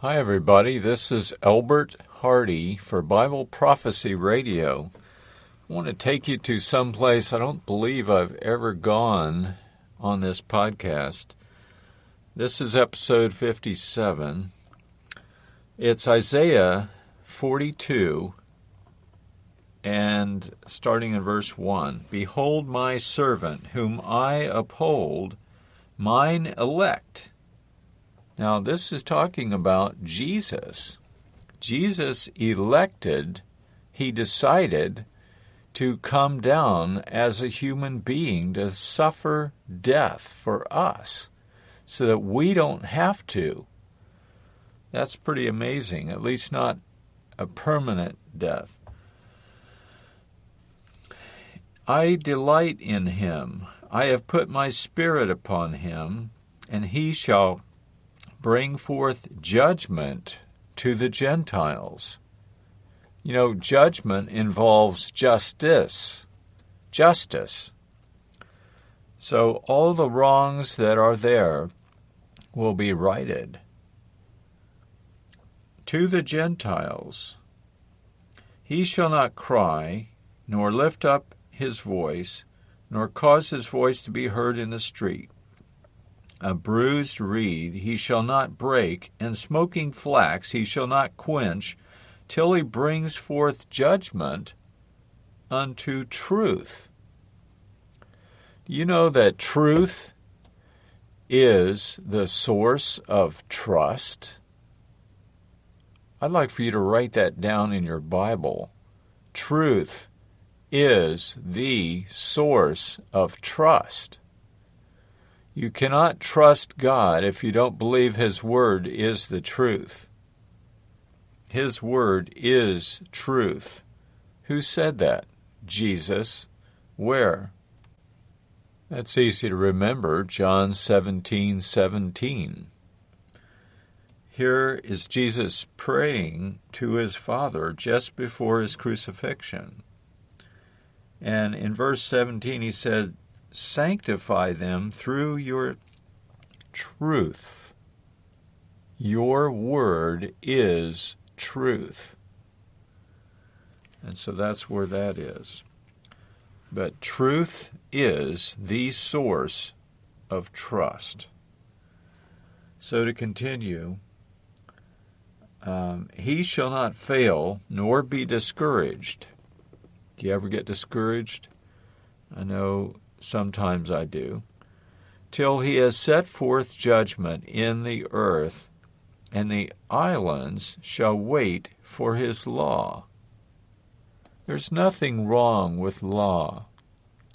Hi, everybody. This is Albert Hardy for Bible Prophecy Radio. I want to take you to some place I don't believe I've ever gone on this podcast. This is episode 57. It's Isaiah 42 and starting in verse 1 Behold, my servant, whom I uphold, mine elect now, this is talking about Jesus. Jesus elected, he decided to come down as a human being to suffer death for us so that we don't have to. That's pretty amazing, at least not a permanent death. I delight in him. I have put my spirit upon him, and he shall bring forth judgment to the Gentiles. You know, judgment involves justice. Justice. So all the wrongs that are there will be righted. To the Gentiles, he shall not cry, nor lift up his voice, nor cause his voice to be heard in the street. A bruised reed he shall not break, and smoking flax he shall not quench, till he brings forth judgment unto truth. You know that truth is the source of trust? I'd like for you to write that down in your Bible. Truth is the source of trust. You cannot trust God if you don't believe His Word is the truth. His Word is truth. Who said that? Jesus. Where? That's easy to remember. John 17 17. Here is Jesus praying to his Father just before his crucifixion. And in verse 17, he said, sanctify them through your truth. Your word is truth. And so that's where that is. But truth is the source of trust. So to continue, um, he shall not fail nor be discouraged. Do you ever get discouraged? I know sometimes I do, till he has set forth judgment in the earth, and the islands shall wait for his law. There's nothing wrong with law.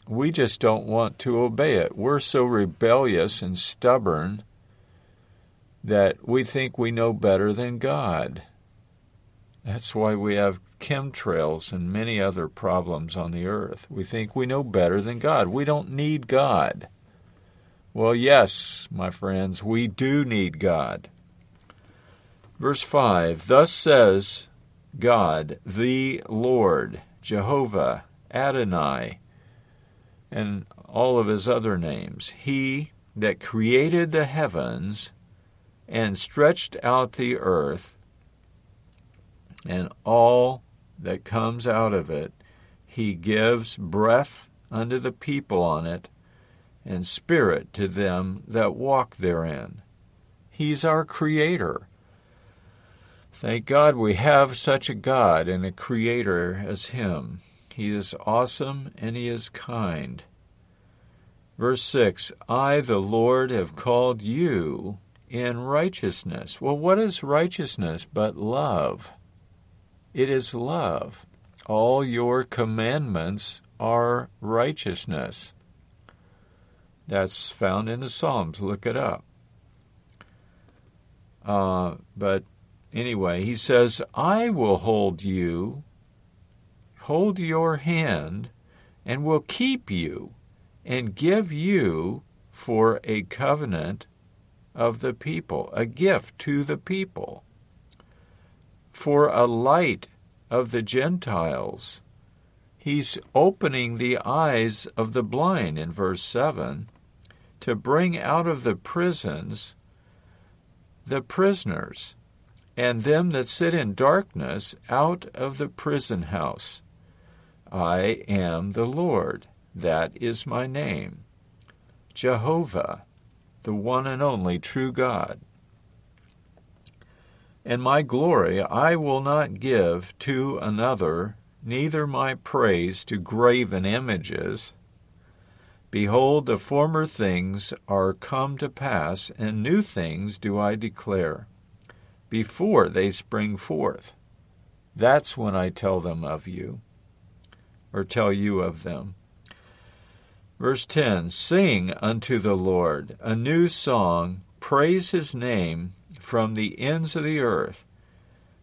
We just don't want to obey it. We're so rebellious and stubborn that we think we know better than God. That's why we have chemtrails and many other problems on the earth. We think we know better than God. We don't need God. Well, yes, my friends, we do need God. Verse 5 Thus says God, the Lord, Jehovah, Adonai, and all of his other names, He that created the heavens and stretched out the earth and all that comes out of it, he gives breath unto the people on it, and spirit to them that walk therein. He's our Creator. Thank God we have such a God and a Creator as Him. He is awesome and He is kind. Verse 6 I, the Lord, have called you in righteousness. Well, what is righteousness but love? It is love. All your commandments are righteousness. That's found in the Psalms. Look it up. Uh, but anyway, he says, I will hold you, hold your hand, and will keep you, and give you for a covenant of the people, a gift to the people for a light of the Gentiles. He's opening the eyes of the blind in verse 7 to bring out of the prisons the prisoners. and them that sit in darkness out of the prison house. I am the Lord, that is my name. Jehovah, the one and only true God. And my glory I will not give to another, neither my praise to graven images. Behold, the former things are come to pass, and new things do I declare, before they spring forth. That's when I tell them of you, or tell you of them. Verse 10 Sing unto the Lord a new song, praise his name from the ends of the earth,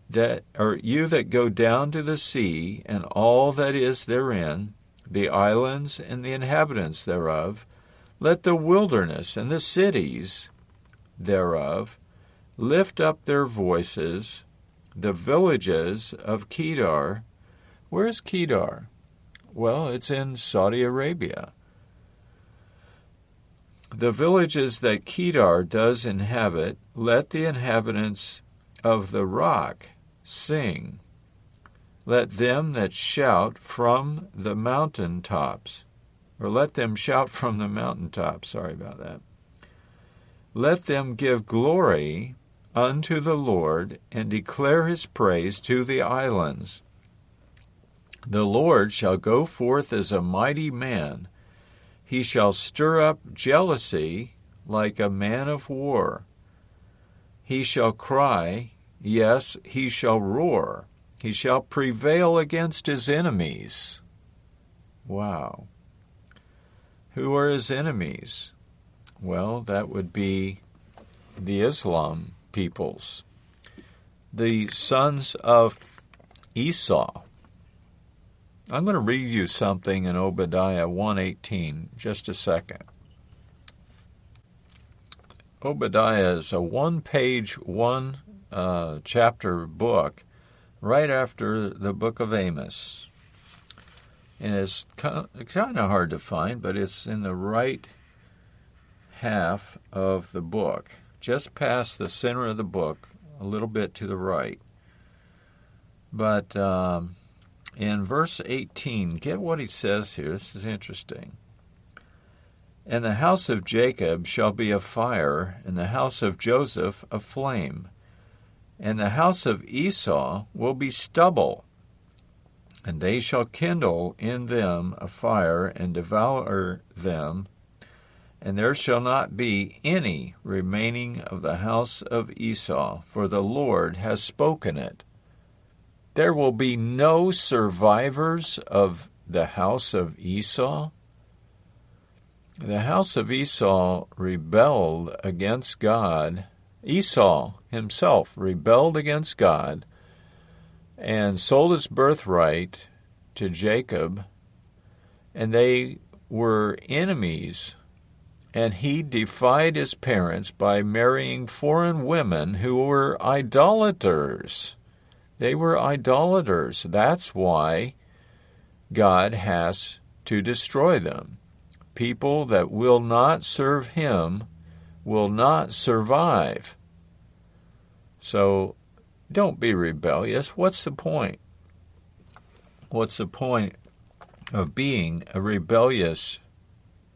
that are you that go down to the sea, and all that is therein, the islands and the inhabitants thereof, let the wilderness and the cities thereof lift up their voices, the villages of Kedar. Where is Kedar? Well, it's in Saudi Arabia. The villages that Kedar does inhabit, let the inhabitants of the rock sing. Let them that shout from the mountain tops, or let them shout from the mountain tops, sorry about that. Let them give glory unto the Lord and declare his praise to the islands. The Lord shall go forth as a mighty man he shall stir up jealousy like a man of war. He shall cry, yes, he shall roar. He shall prevail against his enemies. Wow. Who are his enemies? Well, that would be the Islam peoples, the sons of Esau. I'm going to read you something in Obadiah 118, just a second. Obadiah is a one page, one uh, chapter book right after the book of Amos. And it's kind of hard to find, but it's in the right half of the book, just past the center of the book, a little bit to the right. But um, in verse 18, get what he says here. This is interesting. And the house of Jacob shall be a fire, and the house of Joseph a flame, and the house of Esau will be stubble. And they shall kindle in them a fire and devour them, and there shall not be any remaining of the house of Esau, for the Lord has spoken it. There will be no survivors of the house of Esau. The house of Esau rebelled against God. Esau himself rebelled against God and sold his birthright to Jacob, and they were enemies. And he defied his parents by marrying foreign women who were idolaters. They were idolaters. That's why God has to destroy them. People that will not serve Him will not survive. So don't be rebellious. What's the point? What's the point of being a rebellious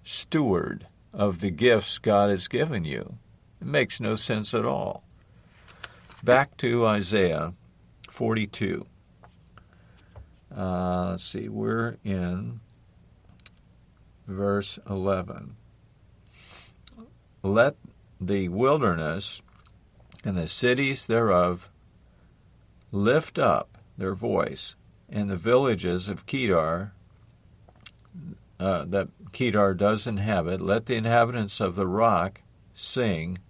steward of the gifts God has given you? It makes no sense at all. Back to Isaiah 42. Uh, let's see, we're in verse 11. Let the wilderness and the cities thereof lift up their voice, and the villages of Kedar uh, that Kedar does inhabit, let the inhabitants of the rock sing.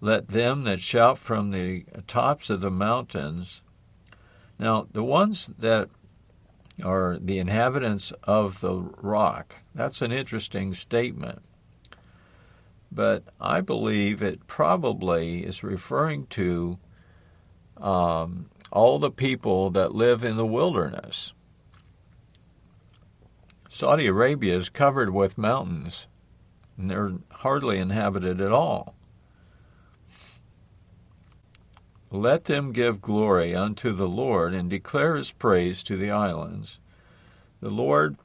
Let them that shout from the tops of the mountains now, the ones that are the inhabitants of the rock, that's an interesting statement. But I believe it probably is referring to um, all the people that live in the wilderness. Saudi Arabia is covered with mountains, and they're hardly inhabited at all. Let them give glory unto the Lord and declare his praise to the islands. The Lord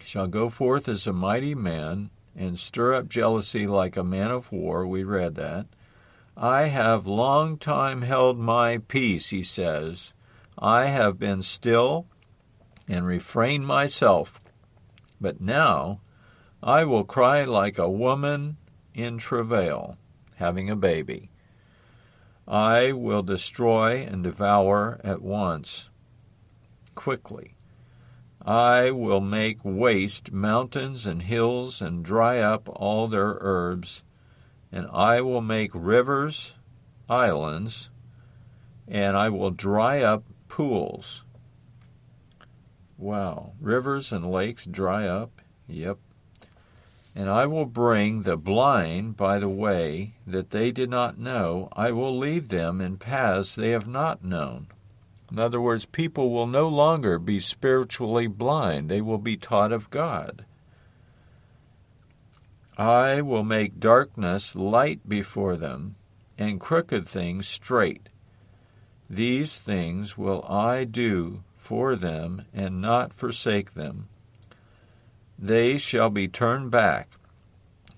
shall go forth as a mighty man and stir up jealousy like a man of war. We read that. I have long time held my peace, he says. I have been still and refrained myself. But now I will cry like a woman in travail, having a baby. I will destroy and devour at once, quickly. I will make waste mountains and hills and dry up all their herbs, and I will make rivers islands, and I will dry up pools. Wow, rivers and lakes dry up? Yep. And I will bring the blind by the way that they did not know. I will lead them in paths they have not known. In other words, people will no longer be spiritually blind, they will be taught of God. I will make darkness light before them, and crooked things straight. These things will I do for them, and not forsake them they shall be turned back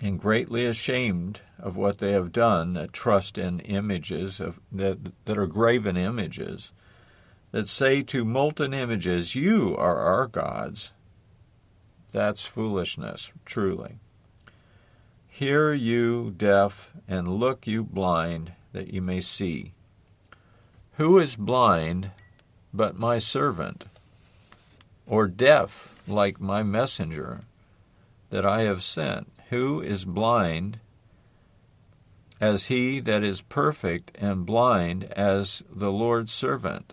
and greatly ashamed of what they have done that trust in images of, that, that are graven images that say to molten images you are our gods. That's foolishness truly. Hear you deaf and look you blind that you may see. Who is blind but my servant? Or deaf like my messenger that I have sent, who is blind as he that is perfect and blind as the Lord's servant.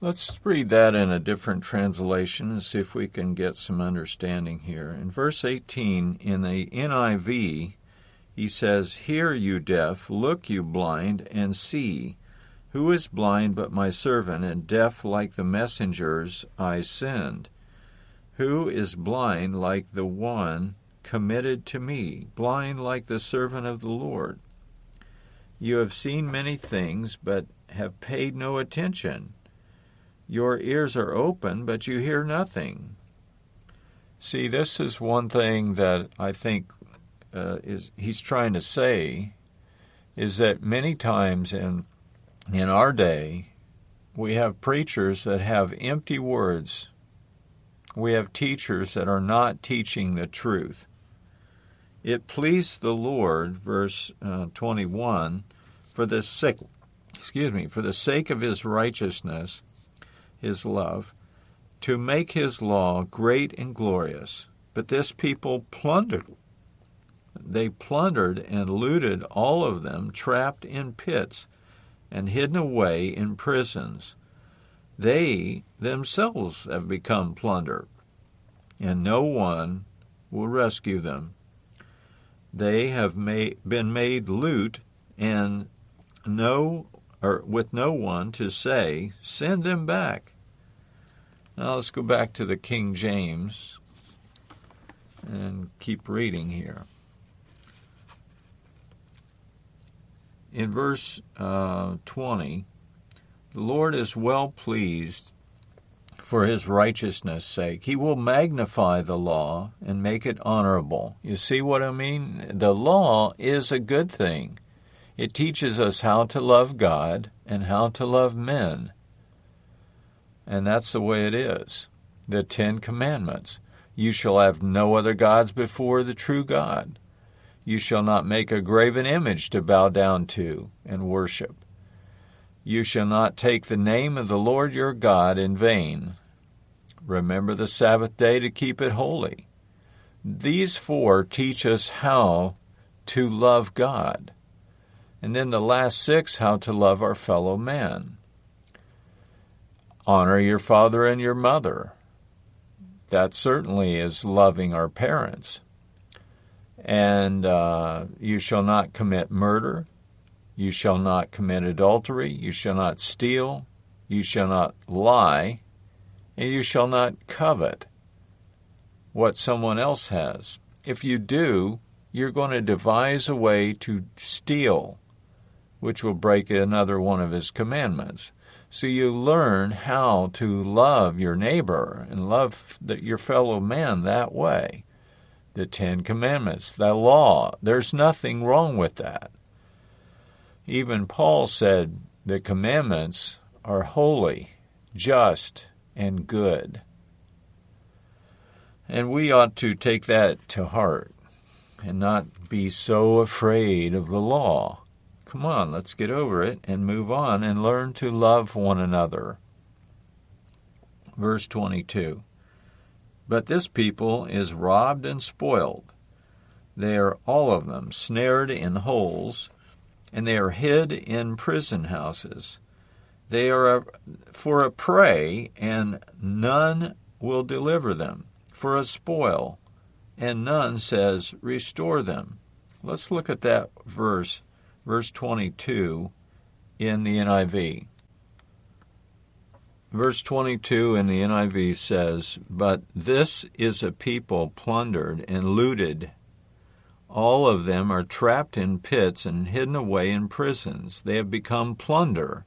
Let's read that in a different translation and see if we can get some understanding here. In verse 18 in the NIV, he says, Hear, you deaf, look, you blind, and see. Who is blind but my servant, and deaf like the messengers I send? Who is blind like the one committed to me, blind like the servant of the Lord? You have seen many things, but have paid no attention. Your ears are open, but you hear nothing. See, this is one thing that I think uh, is he's trying to say is that many times in in our day, we have preachers that have empty words. We have teachers that are not teaching the truth. It pleased the Lord, verse uh, 21, for the sake, excuse me, for the sake of his righteousness, his love, to make his law great and glorious. But this people plundered. They plundered and looted all of them, trapped in pits and hidden away in prisons. They themselves have become plunder, and no one will rescue them. They have made, been made loot, and no, or with no one to say, "Send them back." Now let's go back to the King James and keep reading here. In verse uh, 20, the Lord is well pleased for his righteousness' sake. He will magnify the law and make it honorable. You see what I mean? The law is a good thing. It teaches us how to love God and how to love men. And that's the way it is. The Ten Commandments. You shall have no other gods before the true God. You shall not make a graven image to bow down to and worship. You shall not take the name of the Lord your God in vain. Remember the Sabbath day to keep it holy. These four teach us how to love God. And then the last six, how to love our fellow man. Honor your father and your mother. That certainly is loving our parents and uh, you shall not commit murder, you shall not commit adultery, you shall not steal, you shall not lie, and you shall not covet what someone else has. If you do, you're going to devise a way to steal which will break another one of his commandments. So you learn how to love your neighbor and love your fellow man that way. The Ten Commandments, the law, there's nothing wrong with that. Even Paul said the commandments are holy, just, and good. And we ought to take that to heart and not be so afraid of the law. Come on, let's get over it and move on and learn to love one another. Verse 22 But this people is robbed and spoiled. They are all of them snared in holes, and they are hid in prison houses. They are a, for a prey, and none will deliver them, for a spoil, and none says, Restore them. Let's look at that verse, verse 22 in the NIV. Verse 22 in the NIV says, But this is a people plundered and looted. All of them are trapped in pits and hidden away in prisons. They have become plunder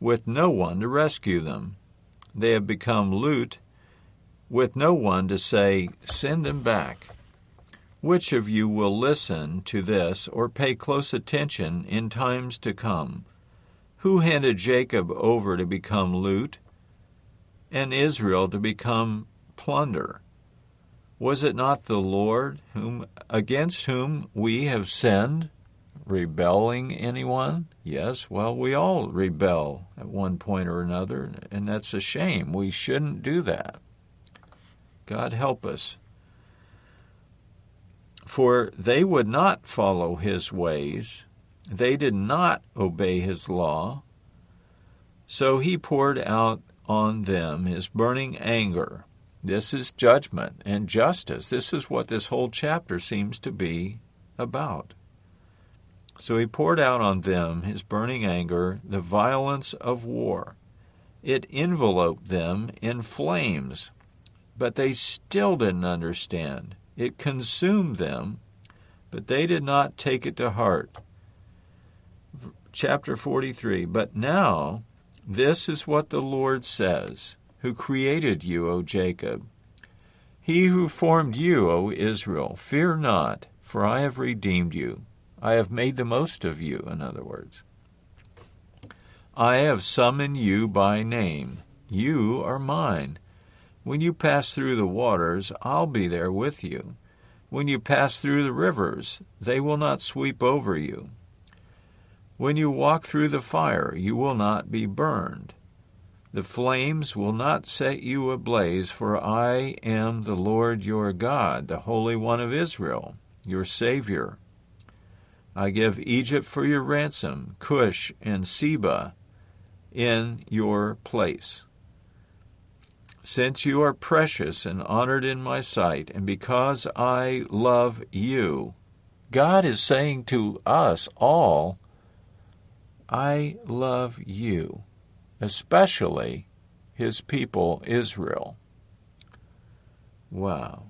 with no one to rescue them. They have become loot with no one to say, Send them back. Which of you will listen to this or pay close attention in times to come? Who handed Jacob over to become loot and Israel to become plunder? Was it not the Lord whom against whom we have sinned? rebelling anyone? Yes, well, we all rebel at one point or another, and that's a shame. We shouldn't do that. God help us. For they would not follow his ways, they did not obey his law. So he poured out on them his burning anger. This is judgment and justice. This is what this whole chapter seems to be about. So he poured out on them his burning anger, the violence of war. It enveloped them in flames, but they still didn't understand. It consumed them, but they did not take it to heart. Chapter 43 But now, this is what the Lord says, who created you, O Jacob. He who formed you, O Israel, fear not, for I have redeemed you. I have made the most of you, in other words. I have summoned you by name. You are mine. When you pass through the waters, I'll be there with you. When you pass through the rivers, they will not sweep over you. When you walk through the fire, you will not be burned. The flames will not set you ablaze, for I am the Lord your God, the Holy One of Israel, your Savior. I give Egypt for your ransom, Cush and Seba in your place. Since you are precious and honored in my sight, and because I love you, God is saying to us all, I love you, especially his people Israel. Wow.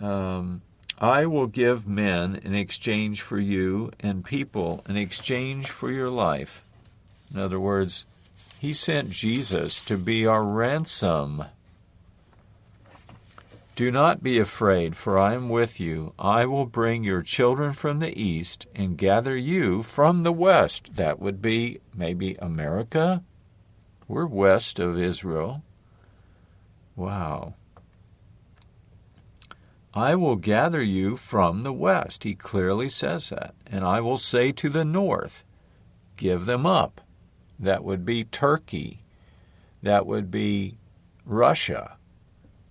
Um, I will give men in exchange for you and people in exchange for your life. In other words, he sent Jesus to be our ransom. Do not be afraid, for I am with you. I will bring your children from the east and gather you from the west. That would be maybe America. We're west of Israel. Wow. I will gather you from the west. He clearly says that. And I will say to the north, Give them up. That would be Turkey. That would be Russia,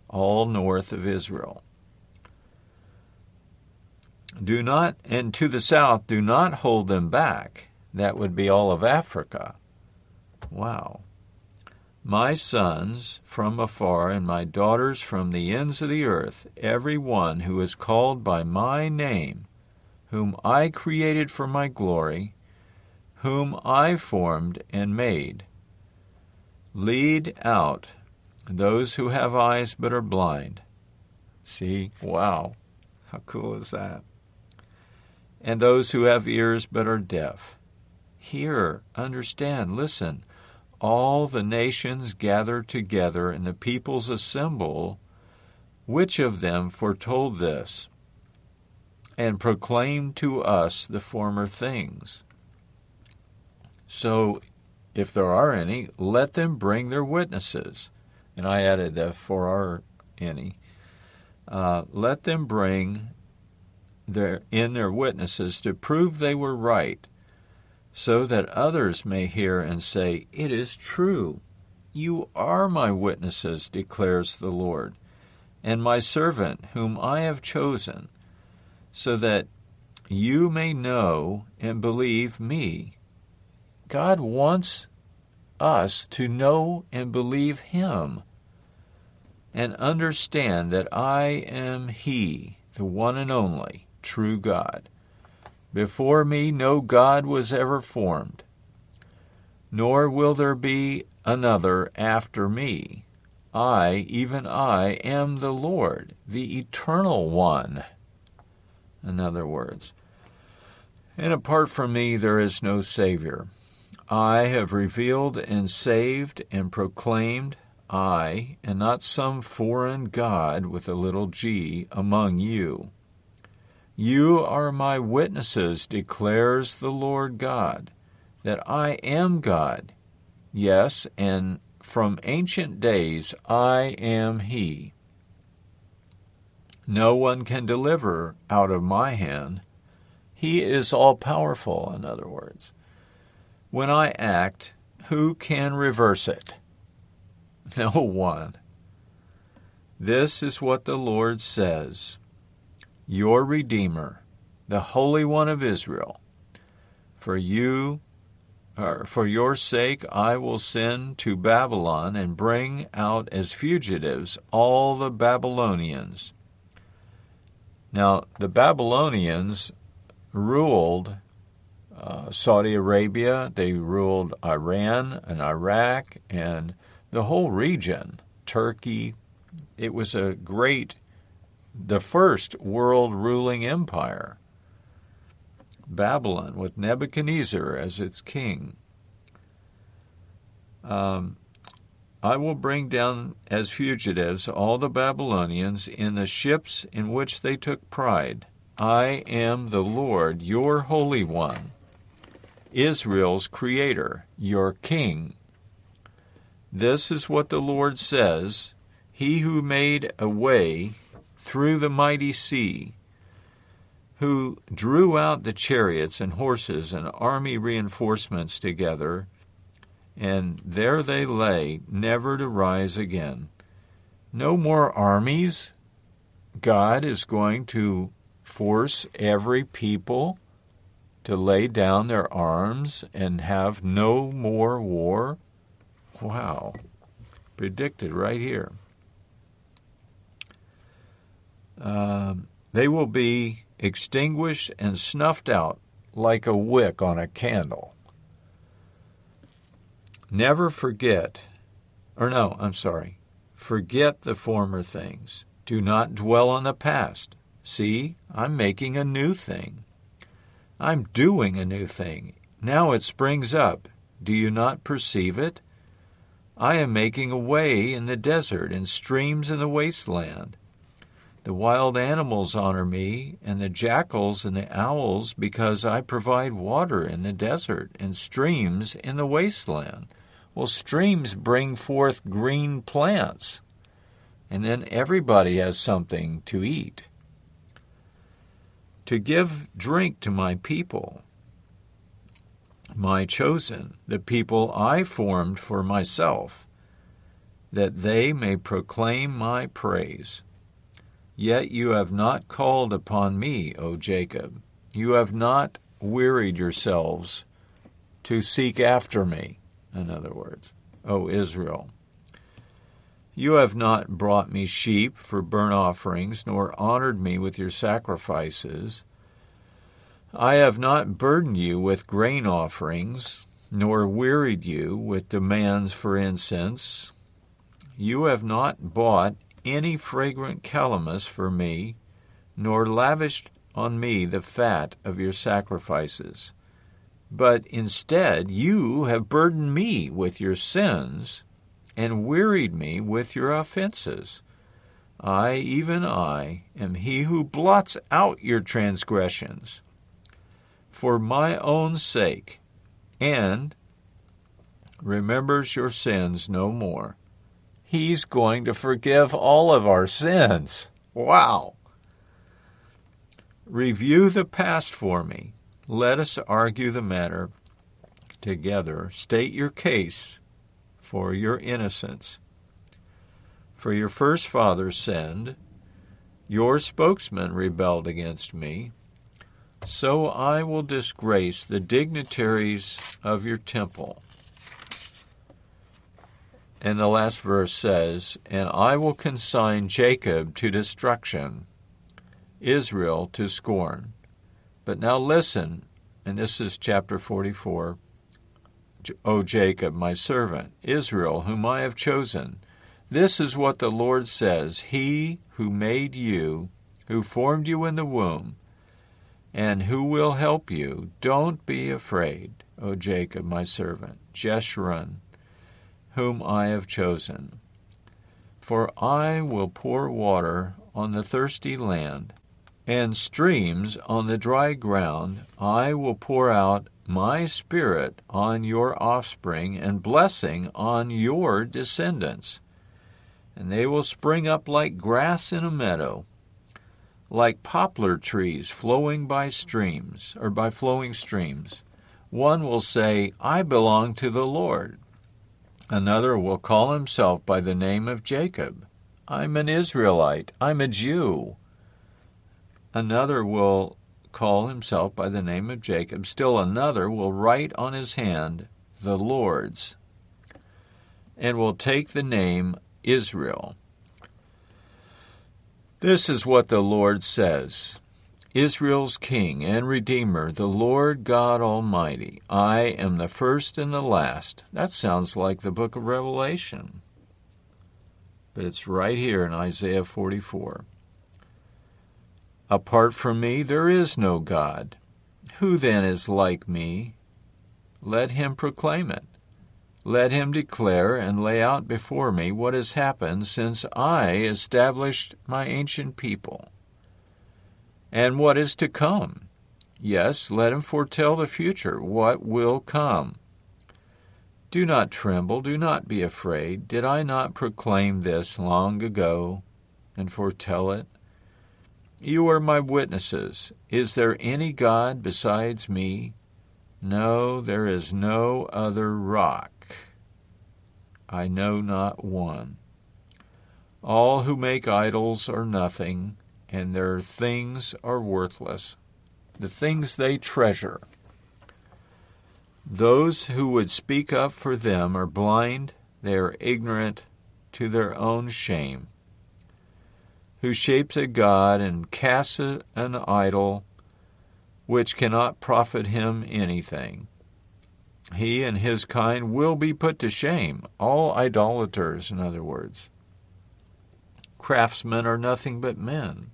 all north of Israel. Do not, and to the south, do not hold them back. That would be all of Africa. Wow. My sons from afar and my daughters from the ends of the earth, every one who is called by my name, whom I created for my glory, whom I formed and made. Lead out those who have eyes but are blind. See? Wow. How cool is that? and those who have ears but are deaf. Hear, understand, listen. All the nations gather together and the peoples assemble. Which of them foretold this and proclaimed to us the former things? So, if there are any, let them bring their witnesses. And I added the for our any. Uh, let them bring their in their witnesses to prove they were right, so that others may hear and say, It is true. You are my witnesses, declares the Lord, and my servant whom I have chosen, so that you may know and believe me God wants us to know and believe Him and understand that I am He, the one and only true God. Before me no God was ever formed, nor will there be another after me. I, even I, am the Lord, the Eternal One. In other words, and apart from me there is no Savior. I have revealed and saved and proclaimed, I, and not some foreign God with a little g, among you. You are my witnesses, declares the Lord God, that I am God. Yes, and from ancient days I am He. No one can deliver out of my hand. He is all powerful, in other words. When I act, who can reverse it? No one. This is what the Lord says Your Redeemer, the Holy One of Israel. For you, or for your sake, I will send to Babylon and bring out as fugitives all the Babylonians. Now, the Babylonians ruled uh, Saudi Arabia, they ruled Iran and Iraq and the whole region, Turkey. It was a great, the first world ruling empire. Babylon, with Nebuchadnezzar as its king. Um, I will bring down as fugitives all the Babylonians in the ships in which they took pride. I am the Lord, your Holy One. Israel's Creator, your King. This is what the Lord says He who made a way through the mighty sea, who drew out the chariots and horses and army reinforcements together, and there they lay, never to rise again. No more armies. God is going to force every people to lay down their arms and have no more war? Wow. Predicted right here. Um, they will be extinguished and snuffed out like a wick on a candle. Never forget, or no, I'm sorry, forget the former things. Do not dwell on the past. See, I'm making a new thing. I'm doing a new thing. Now it springs up. Do you not perceive it? I am making a way in the desert and streams in the wasteland. The wild animals honor me, and the jackals and the owls, because I provide water in the desert and streams in the wasteland. Well, streams bring forth green plants, and then everybody has something to eat to give drink to my people, my chosen, the people I formed for myself, that they may proclaim my praise. Yet you have not called upon me, O Jacob. You have not wearied yourselves to seek after me, in other words, O Israel. You have not brought me sheep for burnt offerings, nor honored me with your sacrifices. I have not burdened you with grain offerings, nor wearied you with demands for incense. You have not bought any fragrant calamus for me, nor lavished on me the fat of your sacrifices. But instead, you have burdened me with your sins and wearied me with your offenses. I, even I, am he who blots out your transgressions for my own sake, and remembers your sins no more. He's going to forgive all of our sins. Wow. Review the past for me. Let us argue the matter together. State your case for your innocence. For your first father sinned, your spokesman rebelled against me, so I will disgrace the dignitaries of your temple. And the last verse says, And I will consign Jacob to destruction, Israel to scorn. But now listen, and this is chapter 44. O Jacob, my servant, Israel, whom I have chosen. This is what the Lord says He who made you, who formed you in the womb, and who will help you. Don't be afraid, O Jacob, my servant, Jeshurun, whom I have chosen. For I will pour water on the thirsty land, and streams on the dry ground. I will pour out my spirit on your offspring, and blessing on your descendants. And they will spring up like grass in a meadow like poplar trees flowing by streams or by flowing streams. One will say, I belong to the Lord. Another will call himself by the name of Jacob. I'm an Israelite. I'm a Jew. Another will call himself by the name of Jacob. Still another will write on his hand, the Lord's, and will take the name Israel. This is what the Lord says Israel's King and Redeemer, the Lord God Almighty. I am the first and the last. That sounds like the book of Revelation. But it's right here in Isaiah 44. Apart from me, there is no God. Who then is like me? Let him proclaim it. Let him declare and lay out before me what has happened since I established my ancient people, and what is to come. Yes, let him foretell the future, what will come. Do not tremble, do not be afraid. Did I not proclaim this long ago and foretell it? You are my witnesses. Is there any God besides me? No, there is no other rock. I know not one. All who make idols are nothing, and their things are worthless, the things they treasure. Those who would speak up for them are blind, they are ignorant to their own shame. Who shapes a god and casts an idol which cannot profit him anything he and his kind will be put to shame. All idolaters, in other words. Craftsmen are nothing but men.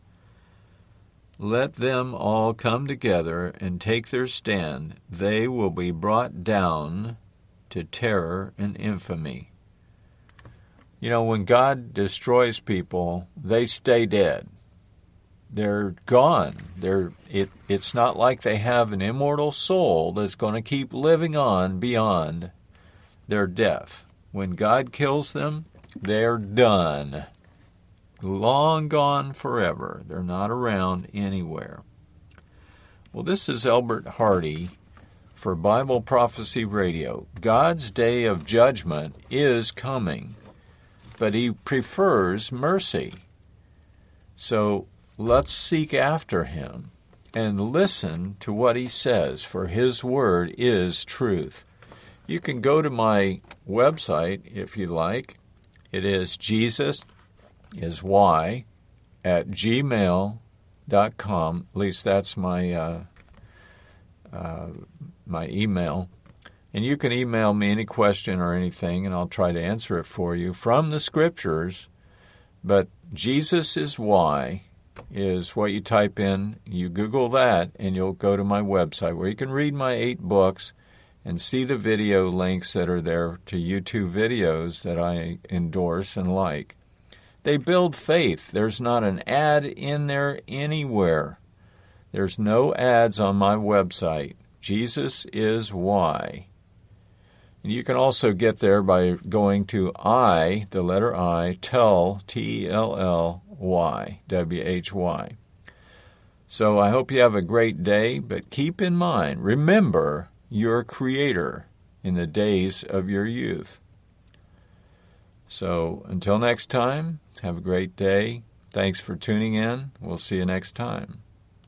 Let them all come together and take their stand. They will be brought down to terror and infamy. You know, when God destroys people, they stay dead they're gone. They're it it's not like they have an immortal soul that's going to keep living on beyond their death. When God kills them, they're done. Long gone forever. They're not around anywhere. Well, this is Albert Hardy for Bible Prophecy Radio. God's day of judgment is coming, but he prefers mercy. So let's seek after him and listen to what he says, for his word is truth. You can go to my website if you like. It is Jesus is why at gmail.com. At least that's my uh, uh, my email. And you can email me any question or anything, and I'll try to answer it for you from the scriptures. But Jesus is why is what you type in. You Google that, and you'll go to my website where you can read my eight books and see the video links that are there to YouTube videos that I endorse and like. They build faith. There's not an ad in there anywhere. There's no ads on my website. Jesus is why. And you can also get there by going to I, the letter I, tell, T E L L Y, W H Y. So I hope you have a great day, but keep in mind, remember your Creator in the days of your youth. So until next time, have a great day. Thanks for tuning in. We'll see you next time.